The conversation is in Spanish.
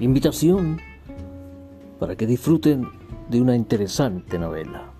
invitación para que disfruten de una interesante novela.